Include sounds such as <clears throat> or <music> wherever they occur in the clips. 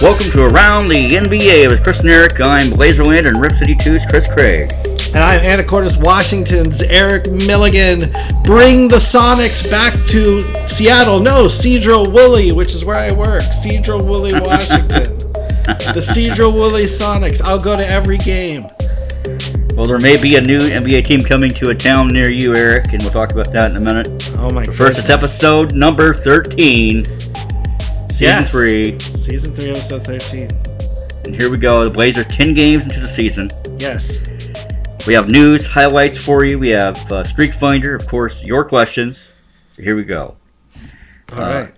Welcome to Around the NBA with Chris and Eric. I'm Blazerland and Rip City 2's Chris Craig. And I'm Anacortes, Washington's Eric Milligan. Bring the Sonics back to Seattle. No, Sedro-Woolley, which is where I work. Sedro-Woolley, <laughs> Washington. the Cedro Woolley Sonics. I'll go to every game. Well, there may be a new NBA team coming to a town near you, Eric, and we'll talk about that in a minute. Oh my first, it's episode number 13, season Yes. 3. Season 3, episode 13. And here we go. The Blazers 10 games into the season. Yes. We have news, highlights for you. We have uh, Streak Finder, of course, your questions. So here we go. All Uh, right.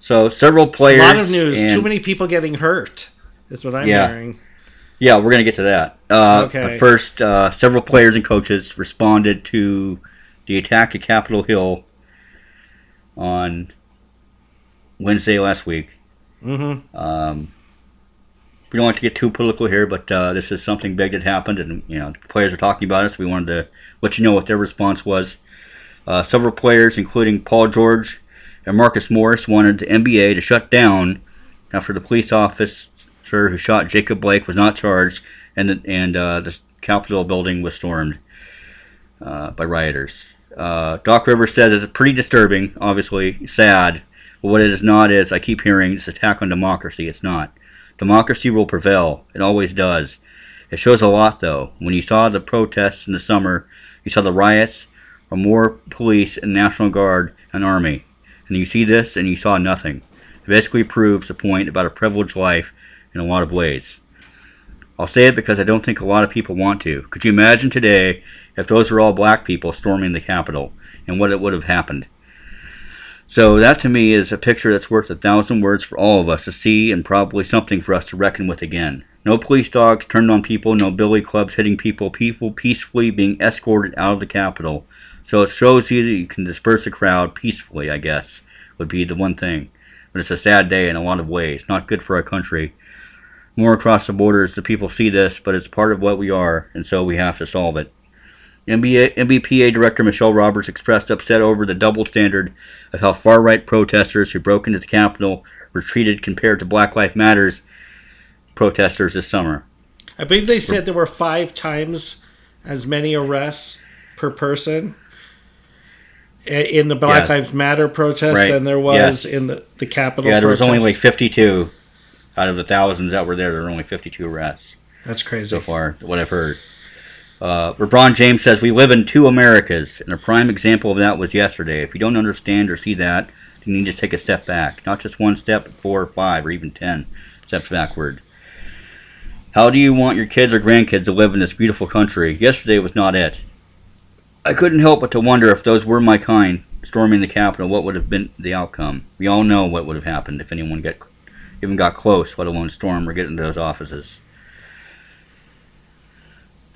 So, several players. A lot of news. and- Too many people getting hurt, is what I'm Yeah. hearing. Yeah, we're going to get to that. Uh, Okay. First, uh, several players and coaches responded to the attack at Capitol Hill on Wednesday last week. Mm-hmm. Um, we don't like to get too political here, but uh, this is something big that happened, and you know, players are talking about it. So we wanted to let you know what their response was. Uh, several players, including Paul George and Marcus Morris, wanted the NBA to shut down after the police officer who shot Jacob Blake was not charged, and the, and uh, the Capitol building was stormed uh, by rioters. Uh, Doc Rivers said it's pretty disturbing, obviously sad, but what it is not is I keep hearing this attack on democracy. It's not. Democracy will prevail. It always does. It shows a lot, though. When you saw the protests in the summer, you saw the riots, or more police and National Guard and Army. And you see this, and you saw nothing. It basically proves the point about a privileged life in a lot of ways. I'll say it because I don't think a lot of people want to. Could you imagine today if those were all black people storming the Capitol and what it would have happened? So that to me is a picture that's worth a thousand words for all of us to see and probably something for us to reckon with again. No police dogs turned on people, no billy clubs hitting people, people peacefully being escorted out of the Capitol. So it shows you that you can disperse a crowd peacefully, I guess, would be the one thing. But it's a sad day in a lot of ways. Not good for our country. More across the borders, the people see this, but it's part of what we are, and so we have to solve it. NBA, NBPA Director Michelle Roberts expressed upset over the double standard of how far right protesters who broke into the Capitol were treated compared to Black Lives Matters protesters this summer. I believe they said there were five times as many arrests per person in the Black Yes. Lives Matter protest Right. than there was in the, the Capitol Yeah, there was only like 52 out of the thousands that were there. There were only 52 arrests That's crazy. so far, what I've heard. Uh, LeBron James says we live in two Americas, and a prime example of that was yesterday. If you don't understand or see that, you need to take a step back, not just one step, but four or five or even ten steps backward. How do you want your kids or grandkids to live in this beautiful country? Yesterday was not it. I couldn't help but to wonder if those were my kind storming the Capitol, what would have been the outcome? We all know what would have happened if anyone get even got close, let alone storm or get into those offices.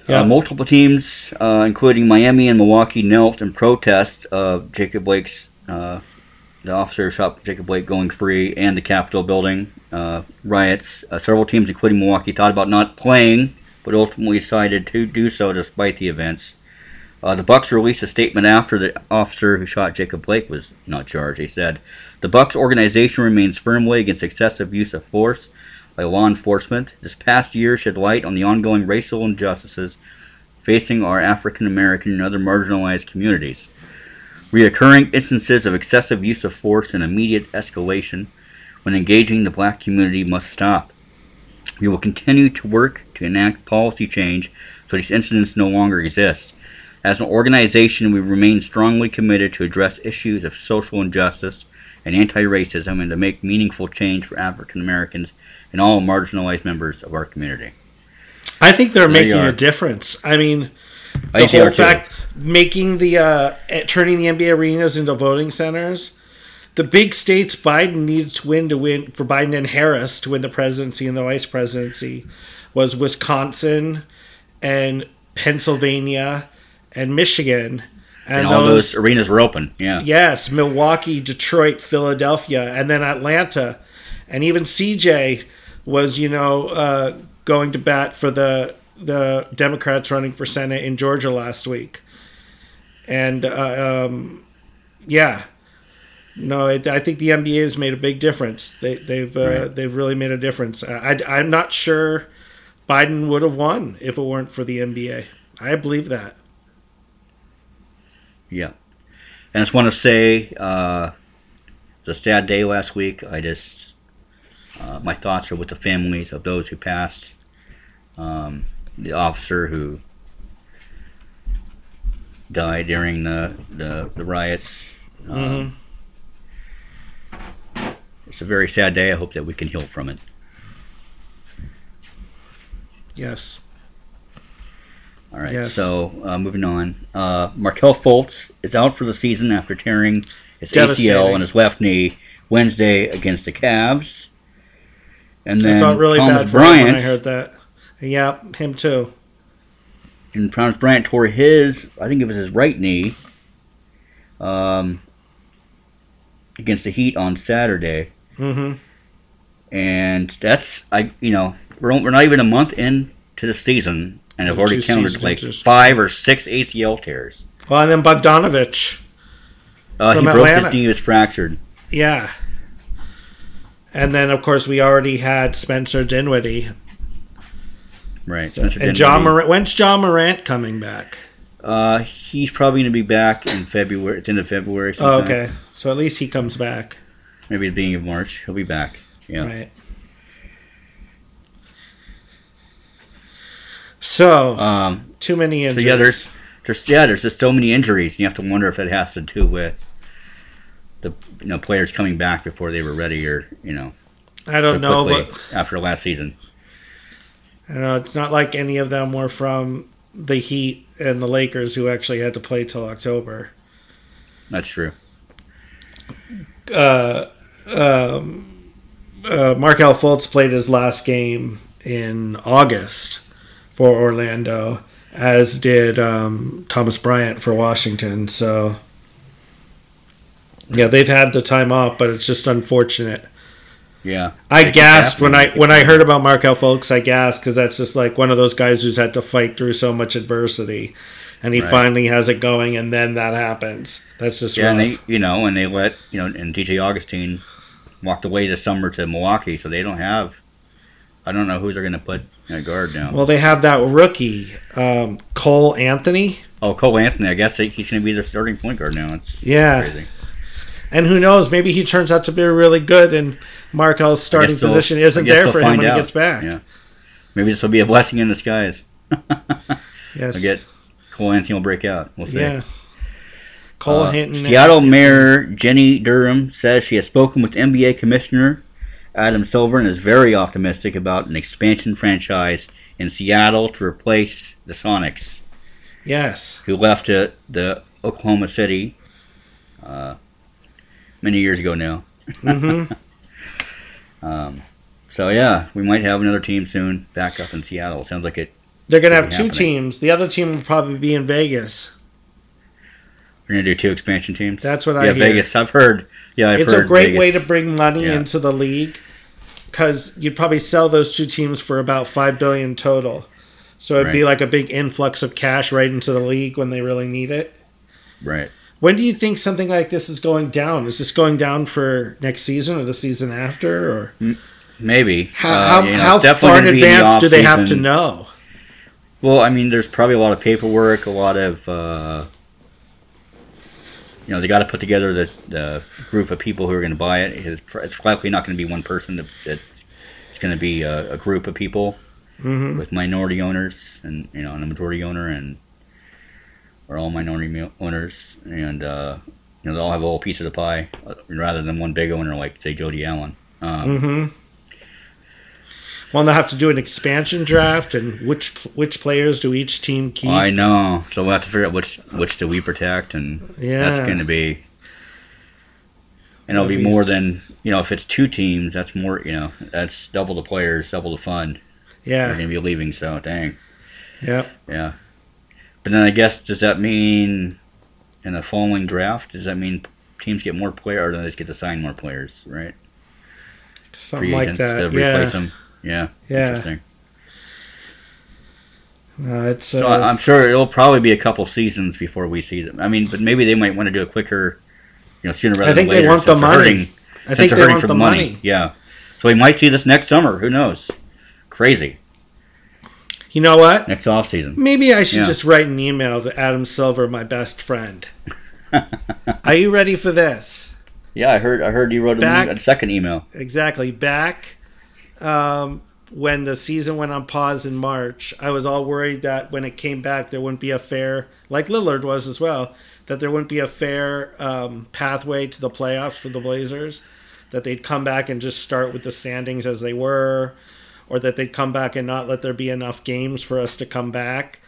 Yeah. Uh, multiple teams, uh, including Miami and Milwaukee, knelt in protest of Jacob Blake's, uh, the officer shot Jacob Blake going free, and the Capitol building uh, riots. Uh, several teams, including Milwaukee, thought about not playing, but ultimately decided to do so despite the events. Uh, the Bucks released a statement after the officer who shot Jacob Blake was not charged. They said, "The Bucks organization remains firmly against excessive use of force by law enforcement. This past year shed light on the ongoing racial injustices facing our African American and other marginalized communities. Reoccurring instances of excessive use of force and immediate escalation when engaging the black community must stop. We will continue to work to enact policy change so these incidents no longer exist. As an organization, we remain strongly committed to address issues of social injustice and anti-racism and to make meaningful change for African Americans and all marginalized members of our community. I think they're making a difference. I mean, the they whole too. fact making the uh, eh, turning the NBA arenas into voting centers. The big states Biden needed to win to win for Biden and Harris to win the presidency and the vice presidency was Wisconsin and Pennsylvania and Michigan. and all those, arenas were open. Yeah. Yes, Milwaukee, Detroit, Philadelphia, and then Atlanta, and even CJ was you know uh, going to bat for the the Democrats running for Senate in Georgia last week, and uh, um, yeah, no, it, I think the NBA has made a big difference. They, they've uh, Right. they've really made a difference. I, I, am not sure Biden would have won if it weren't for the NBA. I believe that. Yeah. And I just want to say, uh, it's a sad day last week. I just, uh, my thoughts are with the families of those who passed. Um, the officer who died during the, the, the riots. Um, It's a very sad day. I hope that we can heal from it. Yes. All right. Yes. So uh, moving on, uh, Markelle Fultz is out for the season after tearing his ACL on his left knee Wednesday against the Cavs. And then I felt really Thomas bad for him Bryant when I heard that. Yeah, him too. and Thomas Bryant tore his, I think it was his right knee, um, against the Heat on Saturday. Mm-hmm. and that's I you know we're we're not even a month into the season and I've already counted like five or six ACL tears. Well, and then Bogdanovich. Uh, he From broke his knee, was fractured. Yeah. And then, of course, we already had Spencer Dinwiddie. Right. So- and Ja Morant. When's Ja Morant coming back? Uh, he's probably going to be back in February, at the end of February. Oh, okay. So at least he comes back. Maybe the beginning of March. He'll be back. Yeah. Right. So, Um, too many so injuries. yeah, there's, there's yeah, there's just so many injuries. You have to wonder if it has to do with the you know players coming back before they were ready, or you know, I don't know, but after last season. I know it's not like any of them were from the Heat and the Lakers who actually had to play till October. That's true. uh, um, uh, Markelle Fultz played his last game in August for Orlando, as did um, Thomas Bryant for Washington. So, yeah, they've had the time off, but it's just unfortunate. Yeah. I gasped when I when I heard about Markelle Fultz. I gasped because that's just like one of those guys who's had to fight through so much adversity, and he Right. finally has it going, and then that happens. That's just Yeah, and they, you know, and they let, you know, and DJ Augustin walked away this summer to Milwaukee, so they don't have. I don't know who they're going to put at guard now. Well, they have that rookie, um, Cole Anthony. oh, Cole Anthony, I guess he's going to be their starting point guard now. It's Yeah. crazy. And who knows, maybe he turns out to be really good and Markelle's starting position isn't there for him when out. he gets back. Yeah. Maybe this will be a blessing in disguise. <laughs> Yes. I get Cole Anthony will break out. We'll see. Yeah. Cole Uh, Hinton. Seattle Mayor Jenny Durkan says she has spoken with NBA Commissioner Adam Silver and is very optimistic about an expansion franchise in Seattle to replace the Sonics, Yes. who left to the Oklahoma City uh, many years ago now. hmm <laughs> Um, so yeah, we might have another team soon back up in Seattle. Sounds like it. They're going to have two happening. teams. The other team will probably be in Vegas. We're gonna do two expansion teams. That's what I yeah. Vegas. I've heard. Yeah, I've it's heard a great Vegas. way to bring money Yeah. into the league because you'd probably sell those two teams for about five billion total. So it'd be like a big influx of cash right into the league when they really need it. Right. When do you think something like this is going down? Is this going down for next season or the season after, or Maybe. how, Uh, how, you know, how far in the advance do they have to know? Well, I mean, there's probably a lot of paperwork, a lot of, uh, you know, they got to put together the, the group of people who are going to buy it. It's, it's likely not going to be one person. That, that it's going to be a, a group of people hmm with minority owners and you know, and a majority owner, and or all minority owners, and uh, you know, they'll all have a little piece of the pie uh, rather than one big owner like say Jody Allen. Um, hmm Well, they'll have to do an expansion draft, and which which players do each team keep? I know, so we'll have to figure out which which do we protect and. yeah, That's going to be, and it'll That'd be be- more than you know. If it's two teams, that's more. You know, that's double the players, double the fun. They're yeah, going to be leaving. So dang, yeah. yeah. But then I guess does that mean in the following draft? Does that mean teams get more players, or do they just get to sign more players? Right, Something like that. Yeah. Yeah, yeah. interesting. Uh, it's So uh, I'm sure it'll probably be a couple seasons before we see them. I mean, but maybe they might want to do a quicker you know, sooner rather than later. I think they want the money. hurting- I think they want the money. Yeah. So we might see this next summer. Who knows? Crazy. You know what? Next off season. Maybe I should Yeah. just write an email to Adam Silver, my best friend. <laughs> Are you ready for this? Yeah, I heard. I heard you wrote a, Back- a second email. Exactly. Back um, when the season went on pause in March, I was all worried that when it came back, there wouldn't be a fair, like Lillard was as well, that there wouldn't be a fair um, pathway to the playoffs for the Blazers. That they'd come back and just start with the standings as they were, or that they'd come back and not let there be enough games for us to come back.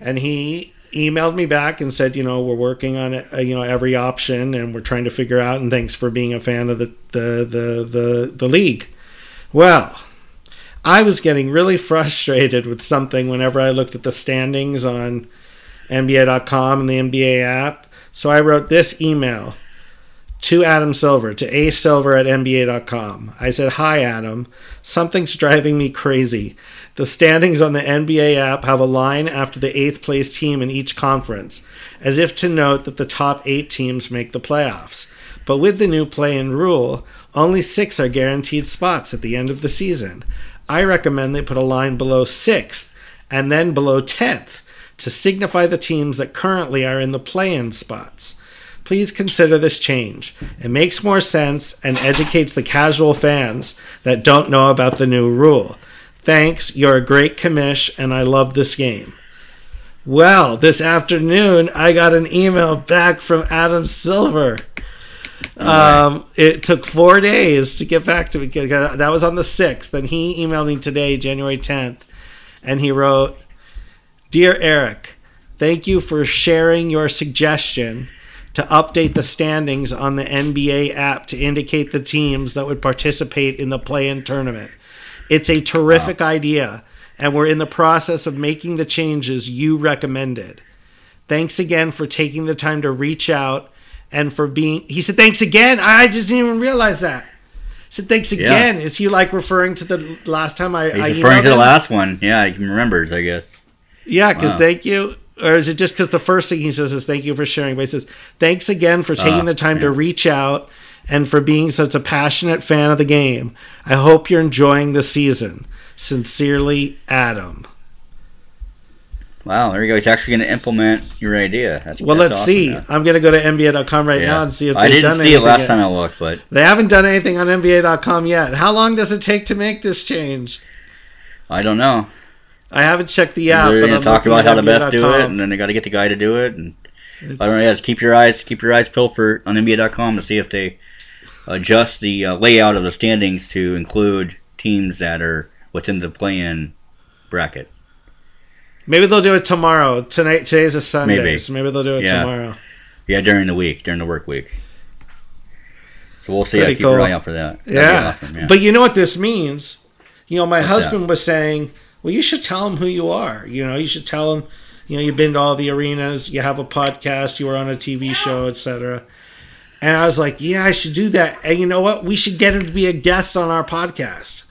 And he emailed me back and said, you know, we're working on uh, you know, every option, and we're trying to figure out. And thanks for being a fan of the the the the, the league. Well, I was getting really <laughs> frustrated with something whenever I looked at the standings on NBA.com and the NBA app. So I wrote this email to Adam Silver, to A Silver at NBA.com. I said, Hi, Adam. Something's driving me crazy. The standings on the NBA app have a line after the eighth place team in each conference, as if to note that the top eight teams make the playoffs. But with the new play in rule, only six are guaranteed spots at the end of the season. I recommend they put a line below sixth and then below 10th to signify the teams that currently are in the play in spots. Please consider this change. It makes more sense and educates the casual fans that don't know about the new rule. Thanks, you're a great commish, and I love this game. Well, this afternoon I got an email back from Adam Silver. Um, it took four days to get back to me. That was on the 6th. Then he emailed me today, January 10th, and he wrote Dear Eric, thank you for sharing your suggestion to update the standings on the NBA app to indicate the teams that would participate in the play in tournament. It's a terrific idea, and we're in the process of making the changes you recommended. Thanks again for taking the time to reach out and for being. He said, Thanks again. I just didn't even realize that. He said, Thanks Yeah. again. Is he like referring to the last time I, He's I referring to the last one. Yeah, he remembers. I guess. Yeah, because Wow. thank you. Or is it just because the first thing he says is thank you for sharing? But he says, thanks again for taking Ah, the time to reach out and for being such a passionate fan of the game. I hope you're enjoying the season. Sincerely, Adam. Wow, there you go. He's actually going to implement your idea. That's, Well, that's let's awesome, see. I'm going to go to NBA.com right Yeah. now and see if I they've didn't done see it last yet. time I looked, but They haven't done anything on NBA.com yet. How long does it take to make this change? I don't know. I haven't checked the app, They're going to talk about how to best do it, and then they got to get the guy to do it. And It's- I don't know. Yeah, keep your eyes keep your eyes peeled for on NBA.com to see if they adjust the uh, layout of the standings to include teams that are within the play-in bracket. Maybe they'll do it tomorrow. Tonight, today's a Sunday, Maybe. so maybe they'll do it Yeah. tomorrow. Yeah, during the week, during the work week. So we'll see. Pretty Keep your cool. eye out for that. Yeah. awesome, yeah. But you know what this means? You know, my What's husband was saying, well, you should tell them who you are. You know, you should tell them, you know, you've been to all the arenas, you have a podcast, you were on a TV show, etc. And I was like, yeah, I should do that. And you know what? We should get him to be a guest on our podcast.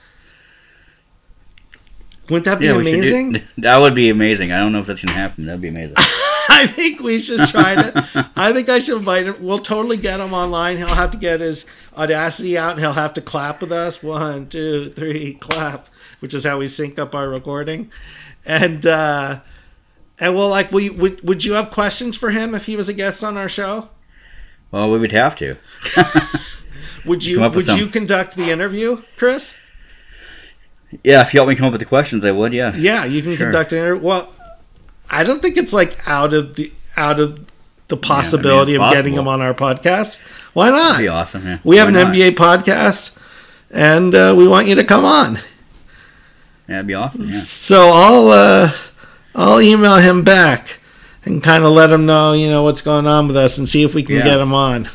Wouldn't that be Yeah, should do- amazing? <laughs> that would be amazing. I don't know if that's gonna happen. That'd be amazing. <laughs> I think we should try to. I think I should invite him. We'll totally get him online. He'll have to get his Audacity out and he'll have to clap with us. One, two, three, clap, which is how we sync up our recording. And uh, and we'll like, you, would would you have questions for him if he was a guest on our show? well, we would have to. <laughs> Would you would with you conduct the interview, Chris? Yeah, if you help me come up with the questions, I would. Yeah. Yeah, you can Sure. conduct an interview. Well, I don't think it's like out of the out of the possibility it's of getting him on our podcast. Why not? That'd be awesome. Yeah. We have an not? NBA podcast, and uh, we want you to come on. Yeah, that'd be awesome. Yeah. So I'll uh, I'll email him back and kind of let him know, you know, what's going on with us, and see if we can Yeah. get him on.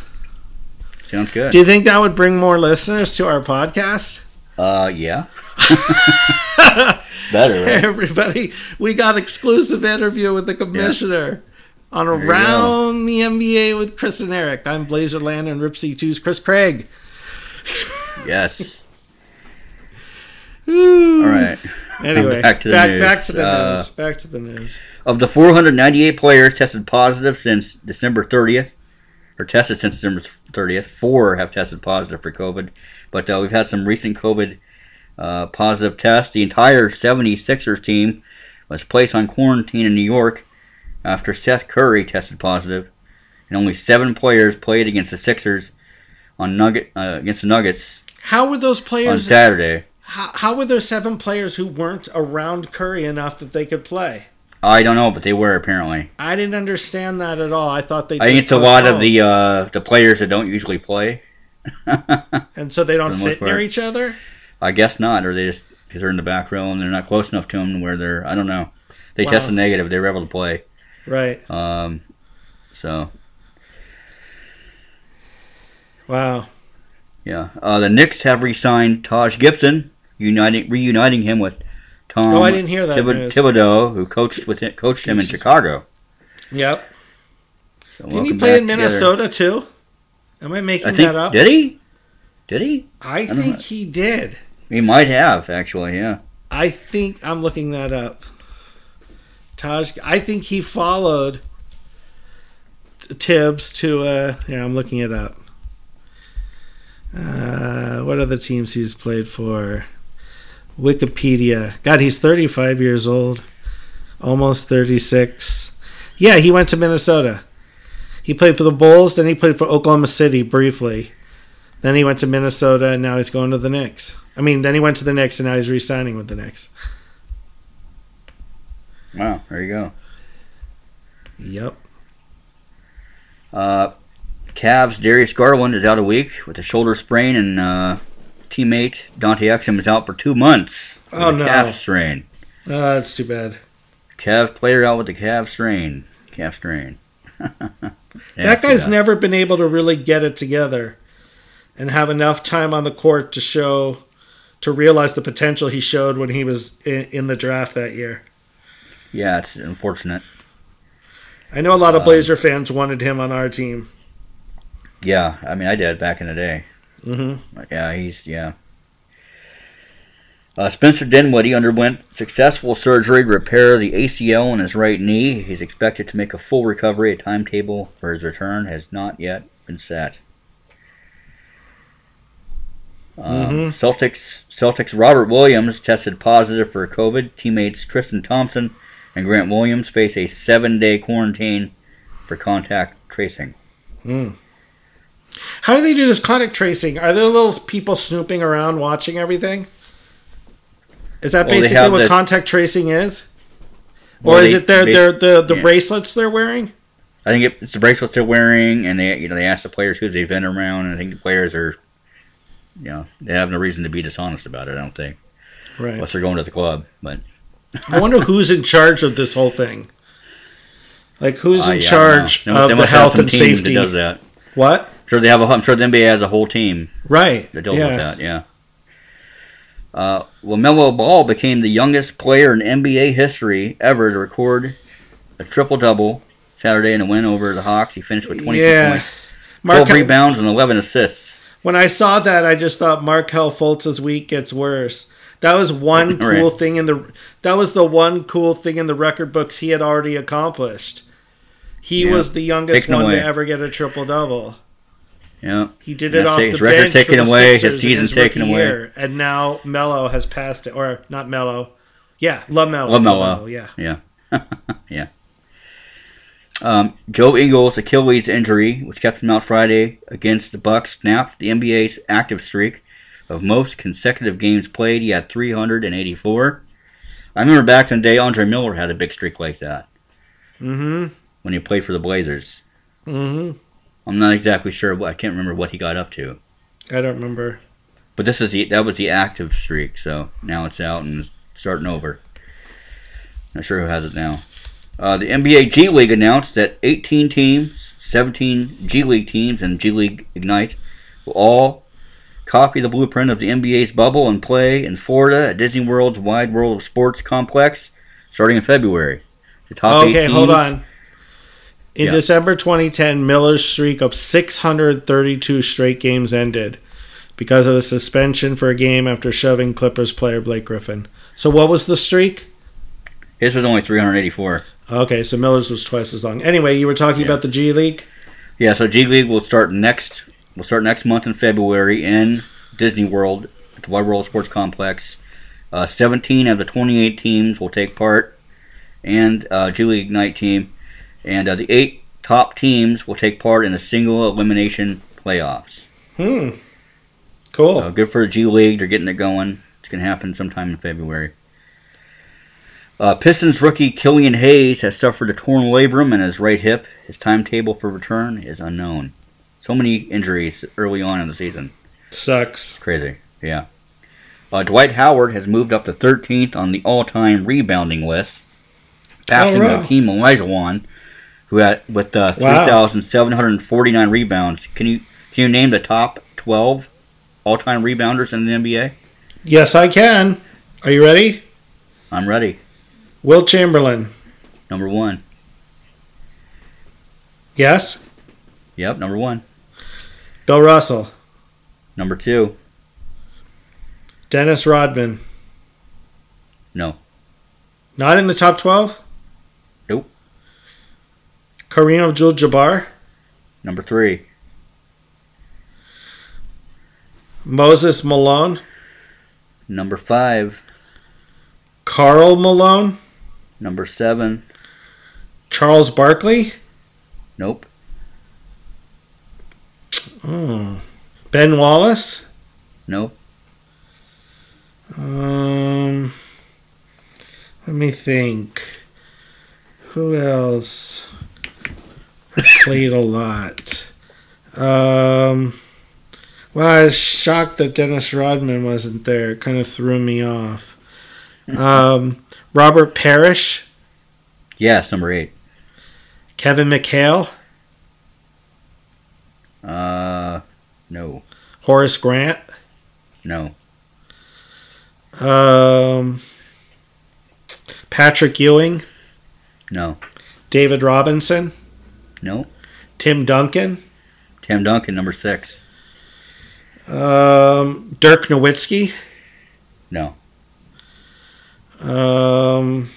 Sounds good. Do you think that would bring more listeners to our podcast? Uh, yeah. <laughs> Better, right? Everybody, we got exclusive interview with the commissioner on you go. Around the NBA with Chris and Eric. I'm Blazerland and Rip City 2's Chris Craig. Yes. <laughs> All right. Anyway, Back to the back, news. back to the Uh, news. Back to the news. Of the 498 players tested positive since December 30th, or tested since December 30th. Four have tested positive for COVID, but uh, we've had some recent COVID uh, positive tests. The entire 76ers team was placed on quarantine in New York after Seth Curry tested positive, and only seven players played against the Sixers on Nugget uh, against the Nuggets How were those players on? Saturday. How, how were there seven players who weren't around Curry enough that they could play? I don't know, but they were apparently. I didn't understand that at all. I thought they. I think it's a lot of the uh, the players that don't usually play. <laughs> and so they don't the sit near each other. I guess not, or they just because they're in the back row and they're not close enough to them where they're. I don't know. They Wow. tested negative. They were able to play. Right. Um, so Wow. yeah, uh, the Knicks have re-signed Taj Gibson, uniting reuniting him with Tom. Oh, I didn't hear that Thibod-. Thibodeau, who coached with him, coached him in Chicago. Yep. So Didn't he play in together. Minnesota too? Am I making I think that up? did he? Did he? I don't think he did. He might have actually. Yeah. I think I'm looking that up. Taj, I think he followed Thibs to. Uh, yeah, I'm looking it up. Uh, what other teams he's played for? Wikipedia. God, he's 35 years old, almost 36. Yeah, he went to Minnesota. He played for the Bulls, then he played for Oklahoma City briefly. Then he went to Minnesota, and now he's going to the Knicks. I mean, then he went to the Knicks, and now he's re-signing with the Knicks. Wow. There you go. Yep. Uh, Cavs Darius Garland is out a week with a shoulder sprain, and uh, teammate Dante Exum is out for two months. Oh, no. Calf strain. Oh, that's too bad. Cav player out with the calf strain. Calf strain. <laughs> that guy's never. been able to really get it together and have enough time on the court to show, to realize the potential he showed when he was in, in the draft that year. Yeah, it's unfortunate. I know a lot of Um, Blazer fans wanted him on our team. Yeah, I mean, I did back in the day. Hmm But yeah, he's yeah. Uh, Spencer Dinwiddie underwent successful surgery to repair the ACL in his right knee. He's expected to make a full recovery. A timetable for his return has not yet been set. Um, Mhm. Celtics Celtics Robert Williams tested positive for COVID. Teammates Tristan Thompson and Grant Williams face a seven-day quarantine for contact tracing. How do they do this contact tracing? Are there little people snooping around watching everything? Is that Well, basically what the- contact tracing is? Well, or is they- it their, they- their the, the yeah. bracelets they're wearing? I think it's the bracelets they're wearing, and they you know they ask the players who they've been around, and I think the players are, you know, they have no reason to be dishonest about it. I don't think, Right. unless they're going to the club. But I wonder who's in charge of this whole thing. Like who's uh, in yeah, charge I don't know. They of the health and safety? That does that. What? Sure, they have a. I'm sure the NBA has a whole team Right. that deals yeah. with that. Yeah. Uh, LaMelo Ball became the youngest player in NBA history ever to record a triple double Saturday in a win over the Hawks. He finished with 26 Yeah. points, 12 Mark, rebounds, and 11 assists. when I saw that, I just thought Markelle Fultz's week gets worse. That was one <laughs> Right. cool thing in the. That was the one cool thing in the record books he had already accomplished. He Yeah. was the youngest one away. to ever get a triple double. Yeah. He did it off his the record bench taken for the away, his Sixers in season his taken away. year, and now Mello has passed it, or not Mello, yeah, love LaMelo. LaMelo. yeah. Yeah. <laughs> yeah. Um, Joe Ingles' Achilles injury, which kept him out Friday against the Bucks, snapped the NBA's active streak of most consecutive games played. He had 384. I remember back in the day, Andre Miller had a big streak like that Mm-hmm. when he played for the Blazers. Mm-hmm. I'm not exactly sure. What, I can't remember what he got up to. I don't remember. But this is the that was the active streak, so now it's out and it's starting over. Not sure who has it now. Uh, the NBA G League announced that 18 teams, 17 G League teams, and G League Ignite will all copy the blueprint of the NBA's bubble and play in Florida at Disney World's Wide World of Sports complex starting in February. The top okay, hold on. In Yeah. December 2010, Miller's streak of 632 straight games ended because of a suspension for a game after shoving Clippers player Blake Griffin. So what was the streak? His was only 384. Okay, so Miller's was twice as long. Anyway, you were talking Yeah. about the G League. Yeah, so G League will start next. Will start next month in February in Disney World at the Wide World Sports Complex. Uh, 17 of the 28 teams will take part, and uh, G League Ignite team, and uh, the eight top teams will take part in a single elimination playoffs. Hmm. Cool. Good for the G League. They're getting it going. It's gonna happen sometime in February. Uh, Pistons rookie Killian Hayes has suffered a torn labrum in his right hip. His timetable for return is unknown. So many injuries early on in the season. Sucks. Crazy. Yeah. Uh, Dwight Howard has moved up to 13th on the all-time rebounding list, passing. Hakeem Olajuwon, who had with uh, Wow. 3,749 rebounds. Can you can you name the top 12 all-time rebounders in the NBA? Yes, I can. Are you ready? I'm ready. Wilt Chamberlain. Number one. Yes. Yep, number one. Bill Russell. Number two. Dennis Rodman. No. Not in the top 12? Kareem Abdul Jabbar. Number three. Moses Malone. Number five. Karl Malone. Number seven. Charles Barkley. Nope. Oh. Ben Wallace. Nope. Um, let me think. Who else? I played a lot. Um, well, I was shocked that Dennis Rodman wasn't there. It kind of threw me off. Um, Robert Parish, Yes, number eight. Kevin McHale, Uh, no. Horace Grant, No. um, Patrick Ewing, No. David Robinson, No. Tim Duncan, Tim Duncan, number six. um, Dirk Nowitzki. No. Um,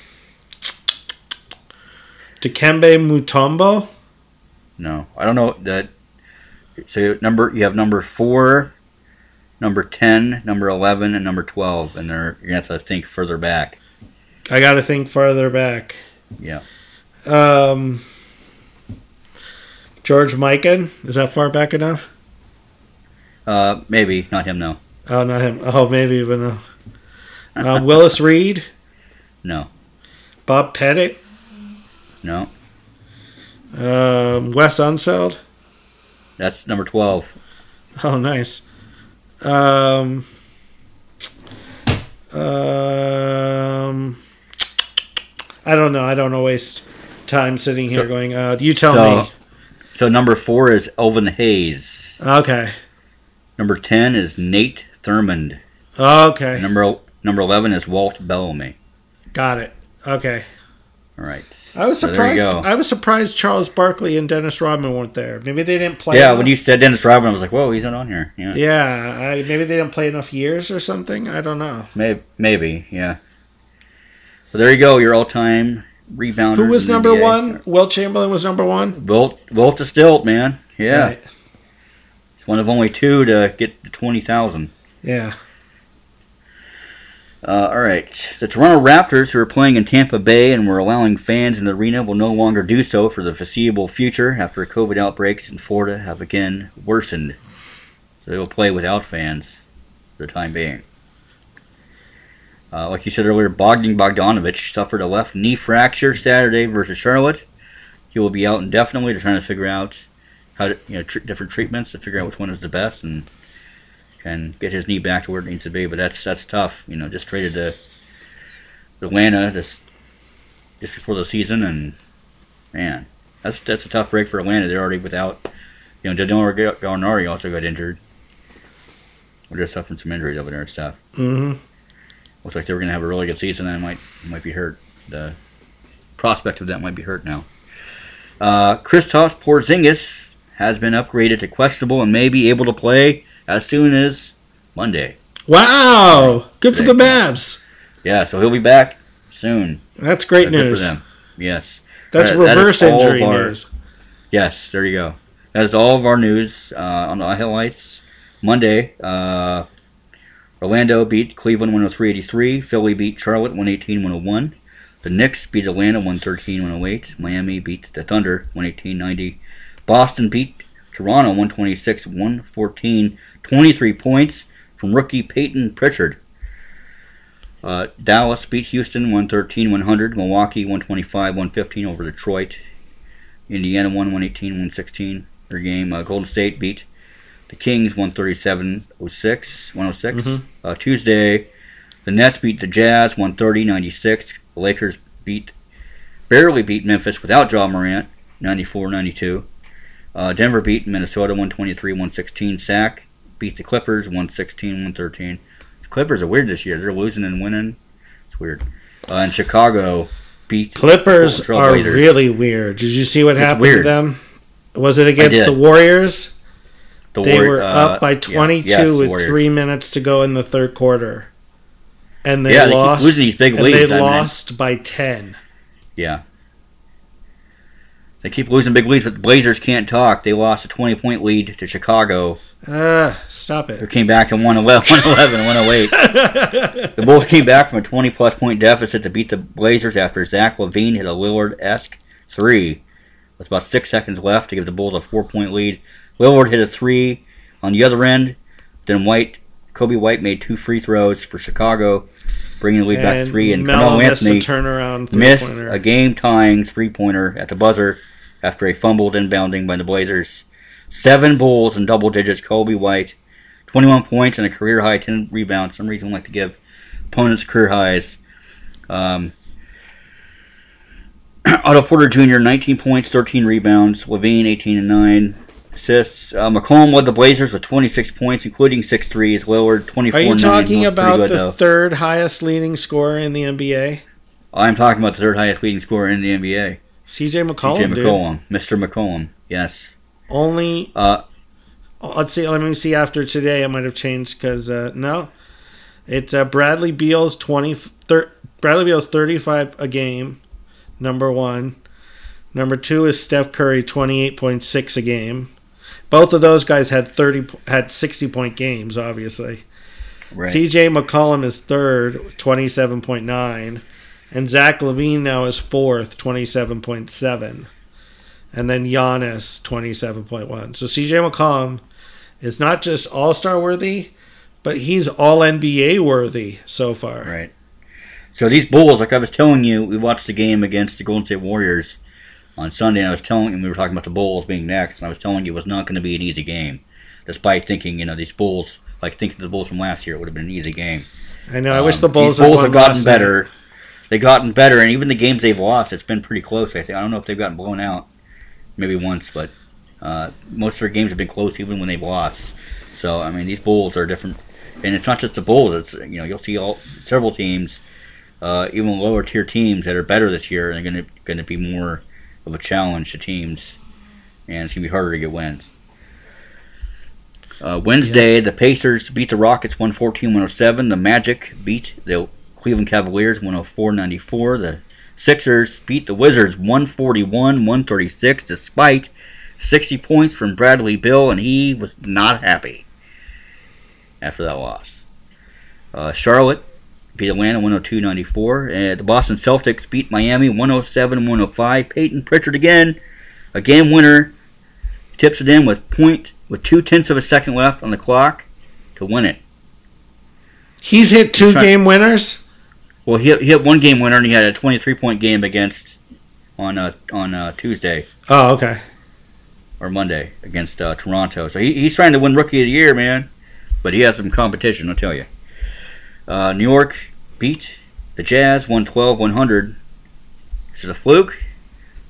Dikembe Mutombo. No. I don't know that. So you- number you have number four, number ten, number eleven, and number twelve, and they're you're gonna have to think further back. I got to think farther back. Yeah. Um, George Mikan. Is that far back enough? Uh, maybe not him. No. Oh, not him. Oh, maybe even no. Uh, <laughs> Willis Reed. No. Bob Pettit. No. Um, Wes Unseld. That's number twelve. Oh, nice. Um, um, I don't know. I don't want to waste time sitting here So- going, uh, you tell so, me. So number four is Elvin Hayes. Okay. Number ten is Nate Thurmond. Okay. Number number eleven is Walt Bellamy. Got it. Okay. All right. I was So surprised. go. I was surprised Charles Barkley and Dennis Rodman weren't there. Maybe they didn't play. yeah, enough. when you said Dennis Rodman, I was like, "Whoa, he's not on here." Yeah, Yeah, I, maybe they didn't play enough years or something. I don't know. maybe, maybe, yeah. So there you go, your all-time rebounder. Who was number one? Wilt Chamberlain was number one. Volt, Volt to Stilt, man. Yeah, Right. he's one of only two to get to twenty thousand. Yeah. Uh, all right, the Toronto Raptors, who are playing in Tampa Bay and were allowing fans in the arena, will no longer do so for the foreseeable future after COVID outbreaks in Florida have again worsened. So they will play without fans for the time being. Uh, like you said earlier, Bogdan Bogdanovich suffered a left knee fracture Saturday versus Charlotte. He will be out indefinitely. They're trying to figure out how to, you know, tr- different treatments to figure out which one is the best and and get his knee back to where it needs to be. But that's that's tough. You know, just traded to Atlanta this just before the season, and man, that's that's a tough break for Atlanta. They're already without. You know, Danilo Gallinari also got injured. They're just suffering some injuries over there and stuff. hmm Looks like they were going to have a really good season, and might might be hurt. The prospect of that might be hurt now. Uh, Kristaps Porzingis has been upgraded to questionable and may be able to play as soon as Monday. Wow. Good for the Mavs. Yeah, so he'll be back soon. That's great So news. for them. Yes. That's That- that is reverse all injury our- news. Yes, there you go. That's all of our news uh, on the highlights. Monday, uh, Orlando beat Cleveland 103-83. Philly beat Charlotte 118-101. The Knicks beat Atlanta 113-108. Miami beat the Thunder 118-90. Boston beat Toronto 126-114. 23 points from rookie Payton Pritchard. Uh, Dallas beat Houston 113-100. Milwaukee 125-115 over Detroit. Indiana won 118-116 their game. Uh, Golden State beat the Kings 137 06, 106. Mhm. Uh, Tuesday, the Nets beat the Jazz 130 96. The Lakers beat, barely beat Memphis without Ja Morant 94 92. Uh, Denver beat Minnesota 123 116. Sac beat the Clippers 116 113. The Clippers are weird this year. They're losing and winning. It's weird. Uh, and Chicago beat Clippers are really weird. Did you see what It's happened weird. to them? Was it against the Warriors? The They were uh, up by 22 yes, the with three minutes to go in the third quarter, and they Yeah, they lost. losing these big leads, they I mean. lost by 10. Yeah. They keep losing big leads, but the Blazers can't talk. They lost a 20 point lead to Chicago. Ah, stop it. They came back and won 11, <laughs> 111 108. The <laughs> Bulls came back from a 20 plus point deficit to beat the Blazers after Zach LaVine hit a Lillard esque three. With about six seconds left to give the Bulls a four point lead. Lillard hit a three on the other end. Then White, Coby White made two free throws for Chicago, bringing the lead back to and three. And Melo Carmelo missed a Anthony turnaround missed a game tying three pointer at the buzzer after a fumbled inbounding by the Blazers. Seven Bulls in double digits. Coby White, 21 points and a career high 10 rebounds. Some reason I like to give opponents career highs. Um, <clears throat> Otto Porter Jr. 19 points, 13 rebounds. LaVine 18 and 9 assists. Uh, McCollum led the Blazers with 26 points, including six threes. Lillard 24 Are you talking about good, the though. third highest leading scorer in the NBA? I'm talking about the third highest leading scorer in the NBA. CJ McCollum, CJ dude. McCollum, Mr. McCollum, yes. Only Uh, let's see. Let me see. After today, it might have changed because uh, no, it's uh, Bradley Beal's twenty. Thir- Bradley Beal's thirty-five a game. Number one. Number two is Steph Curry, twenty-eight point six a game. Both of those guys had thirty had sixty point games. Obviously, right. C.J. McCollum is third, twenty-seven point nine, and Zach LaVine now is fourth, twenty-seven point seven, and then Giannis twenty-seven point one. So C.J. McCollum is not just All Star worthy, but he's All NBA worthy so far. right. So these Bulls, like I was telling you, we watched the game against the Golden State Warriors on Sunday, and I was telling you, we were talking about the Bulls being next, and I was telling you it was not going to be an easy game, despite thinking, you know, these Bulls, like thinking the Bulls from last year, it would have been an easy game. I know. I wish Um, the Bulls, Bulls had have gotten night. better. They've gotten better, and even the games they've lost, it's been pretty close. I think I don't know if they've gotten blown out, maybe once, but uh, most of their games have been close, even when they've lost. So I mean, these Bulls are different, and it's not just the Bulls. It's you know you'll see all several teams, uh, even lower tier teams that are better this year, and they're going to going to be more of a challenge to teams, and it's going to be harder to get wins. Uh, Wednesday, the Pacers beat the Rockets 114-107. The Magic beat the Cleveland Cavaliers 104-94. The Sixers beat the Wizards 141-136 despite 60 points from Bradley Beal, and he was not happy after that loss. Uh, Charlotte beat Atlanta 102-94. And the Boston Celtics beat Miami 107-105. Payton Pritchard again, a game winner, tips it in with point with two tenths of a second left on the clock to win it. He's hit two game winners. Well, he hit, he hit one game winner, and he had a 23 point game against on uh, on uh, Tuesday Oh, okay. or Monday against uh, Toronto. So he, he's trying to win Rookie of the Year, man. But he has some competition, I'll tell you. Uh, New York beat the Jazz 112 100. Is it a fluke?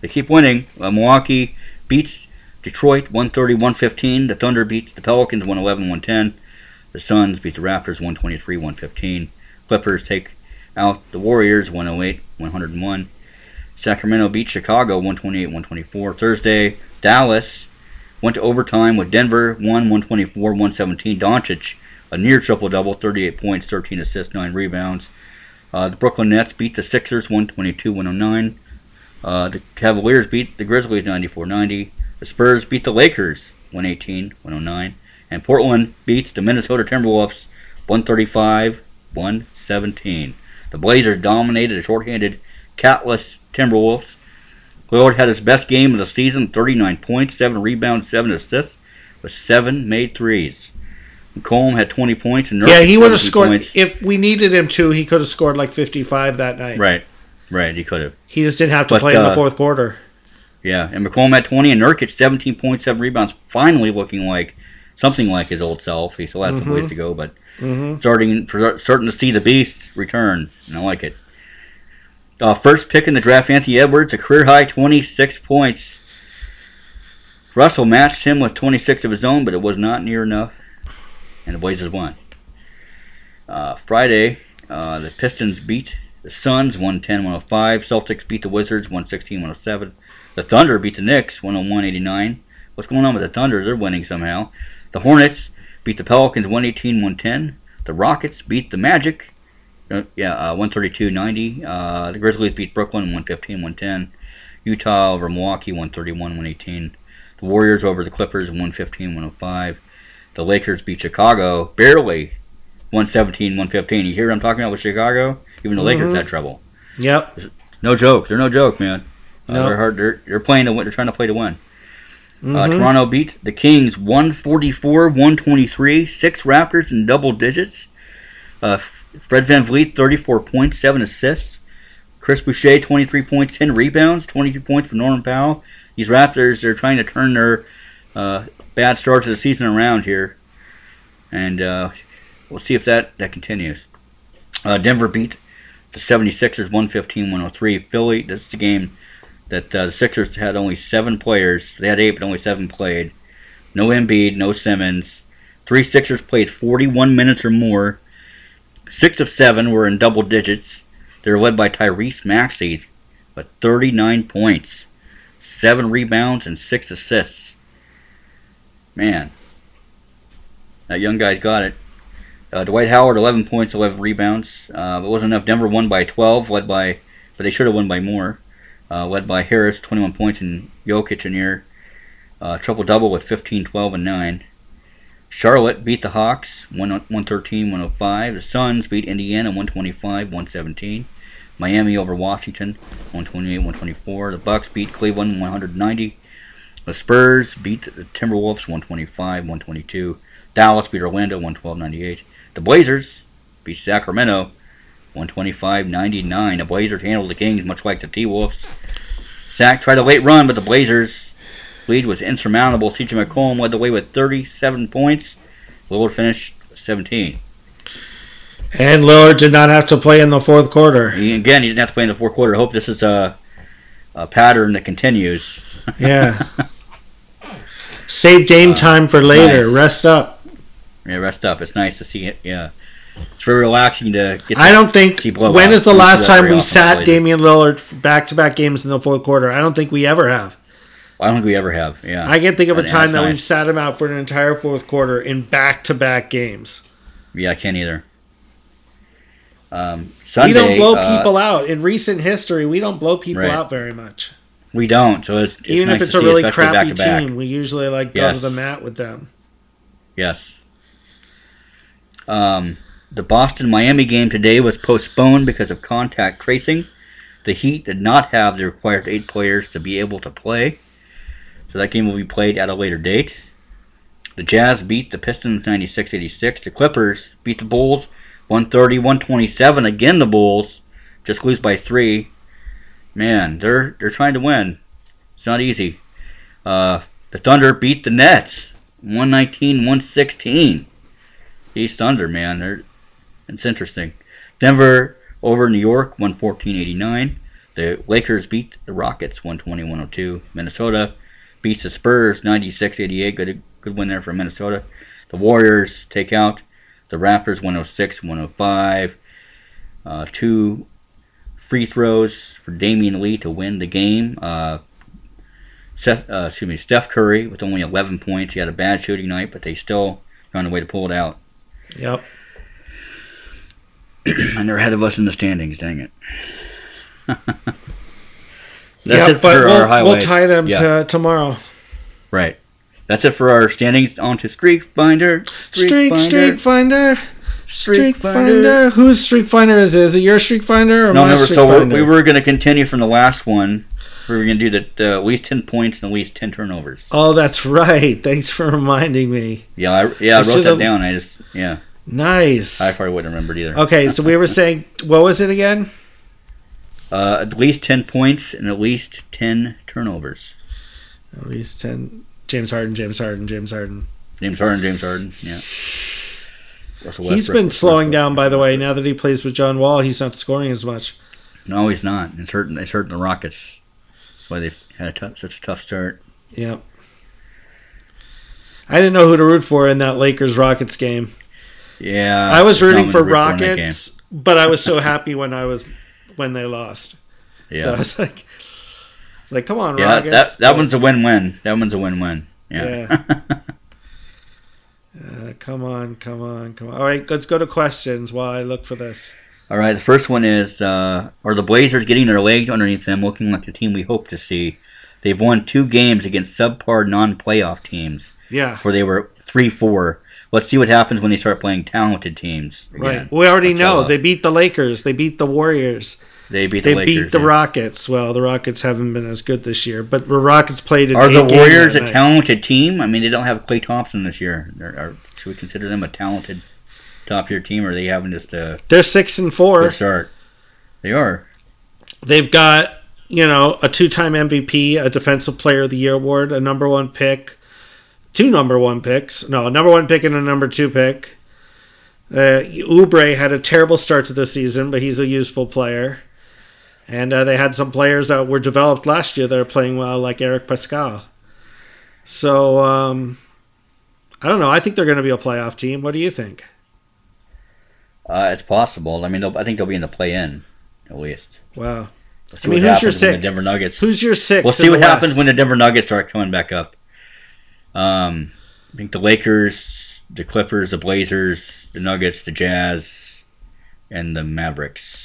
They keep winning. Uh, Milwaukee beats Detroit 130 115. The Thunder beat the Pelicans 111 110. The Suns beat the Raptors 123 115. Clippers take out the Warriors 108 101. Sacramento beat Chicago 128 124. Thursday, Dallas went to overtime with Denver 1 124 117. Doncic, a near triple double, 38 points, 13 assists, 9 rebounds. Uh, the Brooklyn Nets beat the Sixers 122 109. Uh, the Cavaliers beat the Grizzlies 94 90. The Spurs beat the Lakers 118-109, and Portland beats the Minnesota Timberwolves 135-117. The Blazers dominated the shorthanded, catless Timberwolves. Lillard had his best game of the season, 39 points, 7 rebounds, 7 assists, with 7 made threes. McCollum had 20 points. And Nurkic Yeah, he would have scored points. if we needed him to. He could have scored like fifty-five that night. Right, right, he could have. He just didn't have to But, play in the uh, fourth quarter. Yeah, and McCollum had 20, and Nurkic 17 points, 7 rebounds, finally looking like something like his old self. He still has some ways to go, but hmm starting starting to see the beast return, and I like it. Uh, first pick in the draft, Anthony Edwards, a career high 26 points. Russell matched him with 26 of his own, but it was not near enough, and the Blazers won. Uh, Friday, uh, the Pistons beat the Suns 110-105. Celtics beat the Wizards 116-107. The Thunder beat the Knicks 101-89. What's going on with the Thunder? They're winning somehow. The Hornets beat the Pelicans 118-110. The Rockets beat the Magic, uh, yeah, uh, 132-90. Uh, the Grizzlies beat Brooklyn 115-110. Utah over Milwaukee 131-118. The Warriors over the Clippers 115-105. The Lakers beat Chicago barely 117-115. You hear what I'm talking about with Chicago? Even the Lakers Mhm. had trouble. Yep. No joke. They're no joke, man. Uh, They're hard. They're, they're playing to win. They're trying to play to win. Uh, Mhm. Toronto beat the Kings 144 123, six Raptors in double digits. Uh, Fred VanVleet, 34 points, 7 assists. Chris Boucher, 23 points, 10 rebounds, 22 points for Norman Powell. These Raptors, they're trying to turn their uh, bad start to the season around here. And uh, we'll see if that, that continues. Uh, Denver beat the 76ers 115 103. Philly, this is the game that uh, the Sixers had only seven players. They had eight, but only seven played. No Embiid, no Simmons. Three Sixers played 41 minutes or more. Six of seven were in double digits. They were led by Tyrese Maxey with 39 points, seven rebounds, and six assists. Man, that young guy's got it. Uh, Dwight Howard, 11 points, 11 rebounds. Uh, it wasn't enough. Denver won by 12, led by, but they should have won by more uh, led by Harris, 21 points, and Jokic in here. Uh, triple double with 15, 12, and 9. Charlotte beat the Hawks 1 113 105. The Suns beat Indiana 125 117. Miami over Washington 128 124. The Bucks beat Cleveland 190. The Spurs beat the Timberwolves 125 122. Dallas beat Orlando 112 98. The Blazers beat Sacramento 125-99. The Blazers handled the Kings much like the T-Wolves. Sack tried a late run, but the Blazers' lead was insurmountable. C.J. McCollum led the way with 37 points. Lillard finished 17. And Lillard did not have to play in the fourth quarter. Again, he didn't have to play in the fourth quarter. I hope this is a, a pattern that continues. Yeah. Save game time for later. nice. Rest up. Yeah, rest up. It's nice to see it. Yeah, it's very relaxing to get. I don't think. When is the last time we sat. Damian Lillard back to back games in the fourth quarter? I don't think we ever have. I don't think we ever have. Yeah, I can't think of a time that that's we've sat him out for an entire fourth quarter in back to back games. yeah, I can't either. Um, Sunday, we don't blow uh, people out. In recent history, we don't blow people Right. out very much. We don't. So it's, it's Even nice if it's a really crappy team, we usually like go to the mat with them. Yes. Um, the Boston Miami game today was postponed because of contact tracing. The Heat did not have the required eight players to be able to play, so that game will be played at a later date. The Jazz beat the Pistons 96 86. The Clippers beat the Bulls 130 127. Again, the Bulls just lose by three. Man, they're they're trying to win. It's not easy. Uh, the Thunder beat the Nets 119 116. East Thunder, man. They're, it's interesting. Denver over New York 114 89. The Lakers beat the Rockets 120 102. Minnesota beats the Spurs 96 88. Good, good win there for Minnesota. The Warriors take out the Raptors 106 105. Uh, two free throws for Damion Lee to win the game. Uh, Seth, uh, excuse me, Steph Curry with only 11 points. He had a bad shooting night, but they still found a way to pull it out. Yep. <clears throat> and they're ahead of us in the standings. Dang it. <laughs> That's yeah, it but for our we'll, we'll tie them Yeah. to tomorrow. Right. That's it for our standings. On to Streak Finder. Streak, Streak Finder. Streak Finder. Whose Streak Finder is it? Is it your Streak Finder or No, my no. Streak So Finder? we were going to continue from the last one. We were going to do the uh, at least ten points and at least ten turnovers. Oh, that's right. Thanks for reminding me. Yeah, I, yeah, I I wrote that down. I just yeah, Nice. I probably wouldn't remember either. Okay, so we were saying, what was it again? Uh, at least ten points and at least ten turnovers. At least 10. James Harden, James Harden, James Harden. James Harden, James Harden. Yeah. Russell He's Westbrook, been Russell slowing Westbrook. down, by the way. Now that he plays with John Wall, he's not scoring as much. No, he's not. It's hurting. It's hurting the Rockets. That's why they've had a tough, such a tough start. Yep. I didn't know who to root for in that Lakers Rockets game. Yeah, I was rooting for root in that Rockets, but I was so happy when I was when they lost. game. So I Yeah, was like, it's like, come on, yeah. Rockets. That that But, one's a win-win. That one's a win-win. Yeah. <laughs> uh, come on, come on, come on. All right, let's go to questions while I look for this. All right. The first one is: uh, Are the Blazers getting their legs underneath them, looking like the team we hope to see? They've won two games against subpar non-playoff teams, Yeah, where they were three-four. Let's see what happens when they start playing talented teams. right. We already That's know they beat the Lakers. They beat the Warriors. They beat They the Lakers. beat the yeah. Rockets. Well, the Rockets haven't been as good this year, but the Rockets played an Are the Warriors a talented team? I mean, they don't have Klay Thompson this year. Are, are, should we consider them a talented top tier team, or are they having just a They're six and four. start? They are. They've got you know a two-time MVP, a Defensive Player of the Year award, a number one pick, two number one picks. No, a number one pick and a number two pick. Uh, Oubre had a terrible start to the season, but he's a useful player. And uh, they had some players that were developed last year that are playing well, like Eric Paschall. So um, I don't know. I think they're going to be a playoff team. What do you think? Uh, it's possible. I mean, I think they'll be in the play-in at least. Wow. I mean, who's your six? The Denver Nuggets. Who's your 6 We'll see what happens when the Denver Nuggets start coming back up. Um, I think the Lakers, the Clippers, the Blazers, the Nuggets, the Jazz, and the Mavericks.